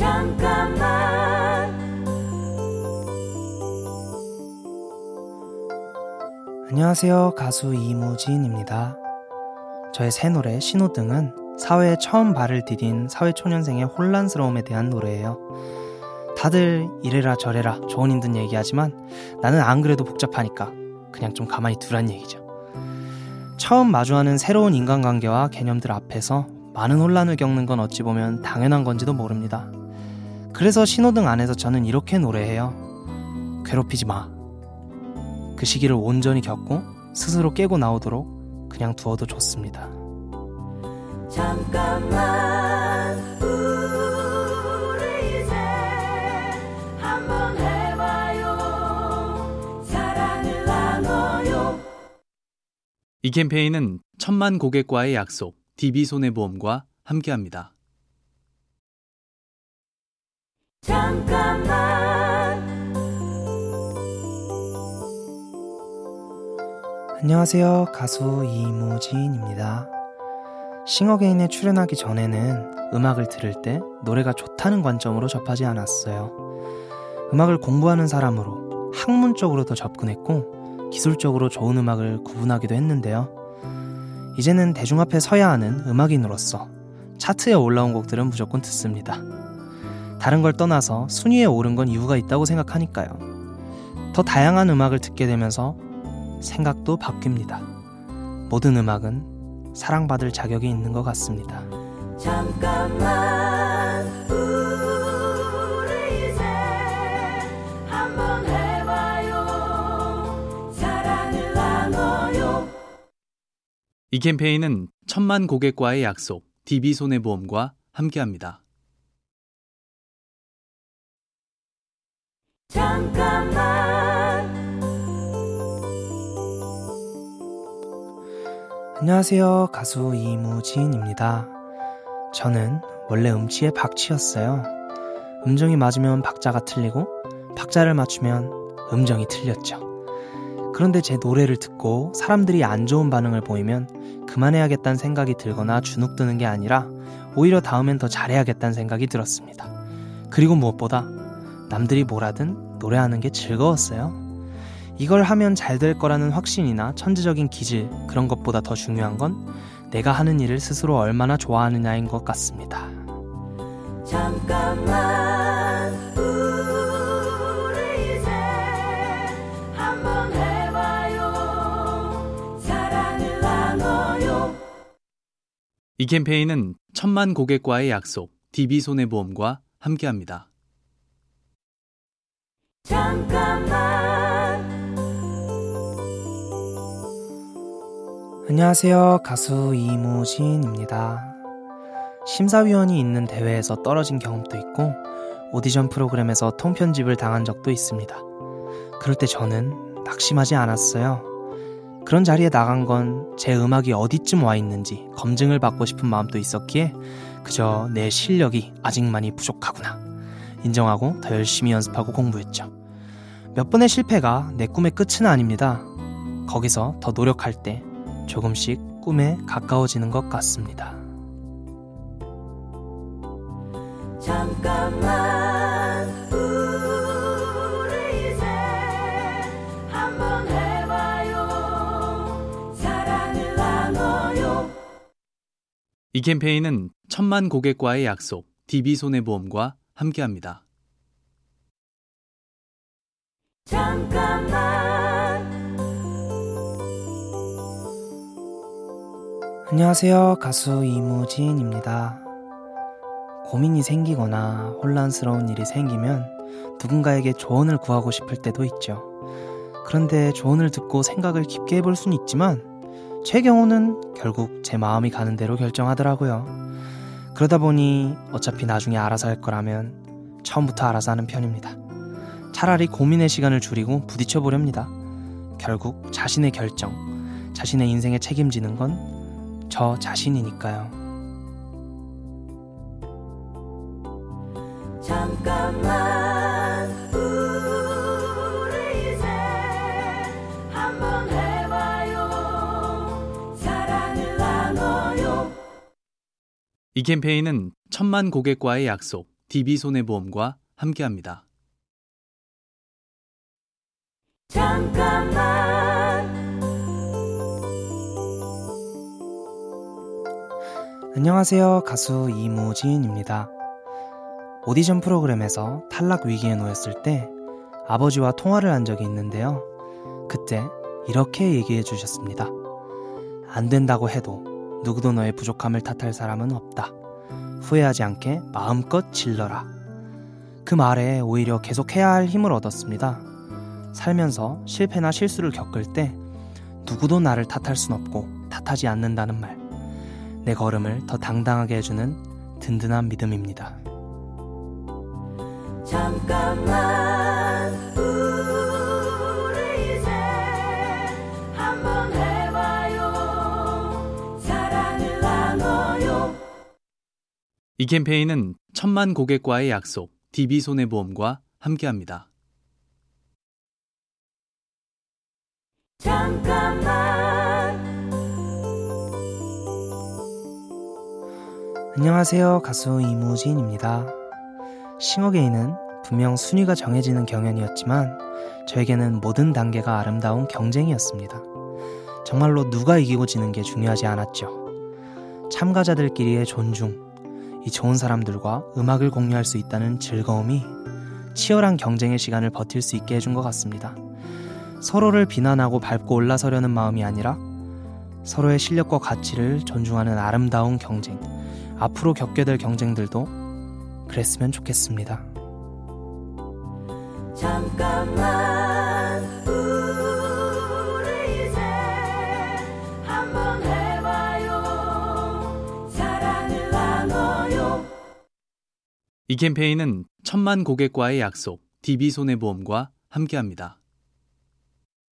잠깐만 안녕하세요. 가수 이무진입니다. 저의 새 노래 신호등은 사회에 처음 발을 디딘 사회초년생의 혼란스러움에 대한 노래예요. 다들 이래라 저래라 좋은 힘든 얘기하지만 나는 안 그래도 복잡하니까 그냥 좀 가만히 두란 얘기죠. 처음 마주하는 새로운 인간관계와 개념들 앞에서 많은 혼란을 겪는 건 어찌 보면 당연한 건지도 모릅니다. 그래서 신호등 안에서 저는 이렇게 노래해요. 괴롭히지 마. 그 시기를 온전히 겪고 스스로 깨고 나오도록 그냥 두어도 좋습니다. 잠깐만 우리 이제 한번 해봐요 사랑을 나눠요 이 캠페인은 천만 고객과의 약속, DB손해보험과 함께합니다. 잠깐만 안녕하세요. 가수 이무진입니다. 싱어게인에 출연하기 전에는 음악을 들을 때 노래가 좋다는 관점으로 접하지 않았어요. 음악을 공부하는 사람으로 학문적으로 더 접근했고 기술적으로 좋은 음악을 구분하기도 했는데요. 이제는 대중 앞에 서야 하는 음악인으로서 차트에 올라온 곡들은 무조건 듣습니다. 다른 걸 떠나서 순위에 오른 건 이유가 있다고 생각하니까요. 더 다양한 음악을 듣게 되면서 생각도 바뀝니다. 모든 음악은 사랑받을 자격이 있는 것 같습니다. 잠깐만 우리 이제 한번 해봐요 사랑을 나눠요 이 캠페인은 천만 고객과의 약속, DB손해보험과 함께합니다. 잠깐만 안녕하세요. 가수 이무진입니다. 저는 원래 음치의 박치였어요. 음정이 맞으면 박자가 틀리고 박자를 맞추면 음정이 틀렸죠. 그런데 제 노래를 듣고 사람들이 안 좋은 반응을 보이면 그만해야겠다는 생각이 들거나 주눅드는 게 아니라 오히려 다음엔 더 잘해야겠다는 생각이 들었습니다. 그리고 무엇보다 남들이 뭐라든 노래하는 게 즐거웠어요. 이걸 하면 잘 될 거라는 확신이나 천재적인 기질 그런 것보다 더 중요한 건 내가 하는 일을 스스로 얼마나 좋아하느냐인 것 같습니다. 잠깐만 우리 이제 한번 해봐요 사랑을 나눠요 이 캠페인은 천만 고객과의 약속, DB손해보험과 함께합니다. 잠깐만 안녕하세요. 가수 이무진입니다. 심사위원이 있는 대회에서 떨어진 경험도 있고 오디션 프로그램에서 통편집을 당한 적도 있습니다. 그럴 때 저는 낙심하지 않았어요. 그런 자리에 나간 건 제 음악이 어디쯤 와 있는지 검증을 받고 싶은 마음도 있었기에 그저 내 실력이 아직 많이 부족하구나 인정하고 더 열심히 연습하고 공부했죠. 몇 번의 실패가 내 꿈의 끝은 아닙니다. 거기서 더 노력할 때 조금씩 꿈에 가까워지는 것 같습니다. 잠깐만 우리 이제 한번 해봐요 사랑을 나눠요 이 캠페인은 천만 고객과의 약속, DB손해보험과 함께합니다. 잠깐만 안녕하세요. 가수 이무진입니다. 고민이 생기거나 혼란스러운 일이 생기면 누군가에게 조언을 구하고 싶을 때도 있죠. 그런데 조언을 듣고 생각을 깊게 해볼 순 있지만 제 경우는 결국 제 마음이 가는 대로 결정하더라고요. 그러다 보니 어차피 나중에 알아서 할 거라면 처음부터 알아서 하는 편입니다. 차라리 고민의 시간을 줄이고 부딪혀 보렵니다. 결국 자신의 결정, 자신의 인생에 책임지는 건 저 자신이니까요. 잠깐만 우리 이제 한번 해봐요 사랑을 나눠요 이 캠페인은 천만 고객과의 약속, DB손해보험과 함께합니다. 잠깐만 안녕하세요. 가수 이무진입니다. 오디션 프로그램에서 탈락 위기에 놓였을 때 아버지와 통화를 한 적이 있는데요. 그때 이렇게 얘기해 주셨습니다. 안 된다고 해도 누구도 너의 부족함을 탓할 사람은 없다. 후회하지 않게 마음껏 질러라. 그 말에 오히려 계속해야 할 힘을 얻었습니다. 살면서 실패나 실수를 겪을 때 누구도 나를 탓할 순 없고 탓하지 않는다는 말. 내 걸음을 더 당당하게 해주는 든든한 믿음입니다. 잠깐만 우리 이제 한번 해봐요 사랑을 나눠요 이 캠페인은 천만 고객과의 약속, DB손해보험과 함께합니다. 잠깐만 안녕하세요. 가수 이무진입니다. 싱어게인은 분명 순위가 정해지는 경연이었지만 저에게는 모든 단계가 아름다운 경쟁이었습니다. 정말로 누가 이기고 지는 게 중요하지 않았죠. 참가자들끼리의 존중, 이 좋은 사람들과 음악을 공유할 수 있다는 즐거움이 치열한 경쟁의 시간을 버틸 수 있게 해준 것 같습니다. 서로를 비난하고 밟고 올라서려는 마음이 아니라 서로의 실력과 가치를 존중하는 아름다운 경쟁. 앞으로 겪게 될 경쟁들도 그랬으면 좋겠습니다. 잠깐만 우리 이제 한번 해봐요 사랑을 나눠요 이 캠페인은 천만 고객과의 약속, DB손해보험과 함께합니다.